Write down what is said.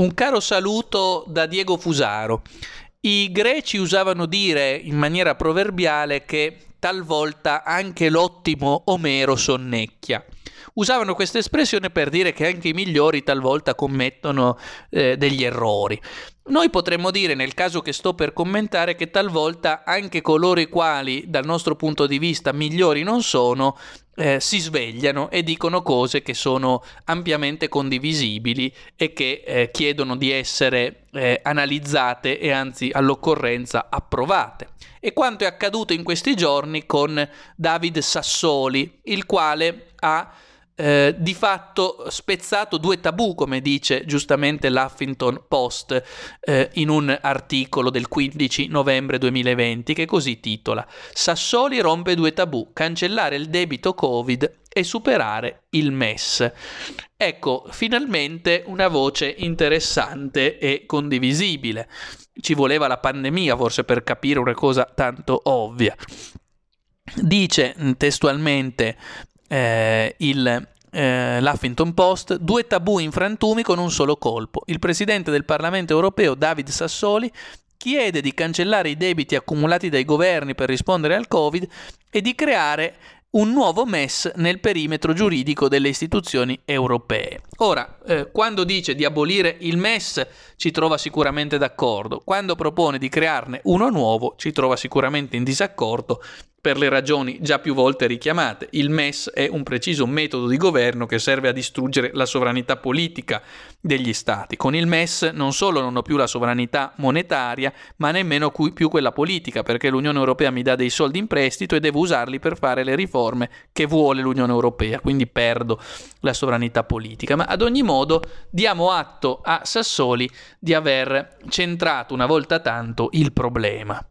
Un caro saluto da Diego Fusaro. I greci usavano dire in maniera proverbiale che talvolta anche l'ottimo Omero sonnecchia. Usavano questa espressione per dire che anche i migliori talvolta commettono eh, degli errori. Noi potremmo dire, nel caso che sto per commentare, che talvolta anche coloro i quali, dal nostro punto di vista, migliori non sono, eh, si svegliano e dicono cose che sono ampiamente condivisibili e che eh, chiedono di essere eh, analizzate e anzi all'occorrenza approvate. E quanto è accaduto in questi giorni con David Sassoli, il quale ha eh, di fatto spezzato due tabù, come dice giustamente l'Huffington Post eh, in un articolo del 15 novembre 2020 che così titola Sassoli rompe due tabù, cancellare il debito Covid e superare il MES. Ecco, finalmente una voce interessante e condivisibile. Ci voleva la pandemia forse per capire una cosa tanto ovvia. Dice testualmente eh, il, eh, l'Huffington Post, due tabù in frantumi con un solo colpo. Il presidente del Parlamento europeo, David Sassoli, chiede di cancellare i debiti accumulati dai governi per rispondere al Covid e di creare un nuovo MES nel perimetro giuridico delle istituzioni europee. Ora, eh, quando dice di abolire il MES ci trova sicuramente d'accordo, quando propone di crearne uno nuovo ci trova sicuramente in disaccordo per le ragioni già più volte richiamate. Il MES è un preciso metodo di governo che serve a distruggere la sovranità politica degli Stati. Con il MES non solo non ho più la sovranità monetaria, ma nemmeno più quella politica, perché l'Unione Europea mi dà dei soldi in prestito e devo usarli per fare le riforme che vuole l'Unione Europea, quindi perdo la sovranità politica. Ma ad ogni modo diamo atto a Sassoli di aver centrato una volta tanto il problema.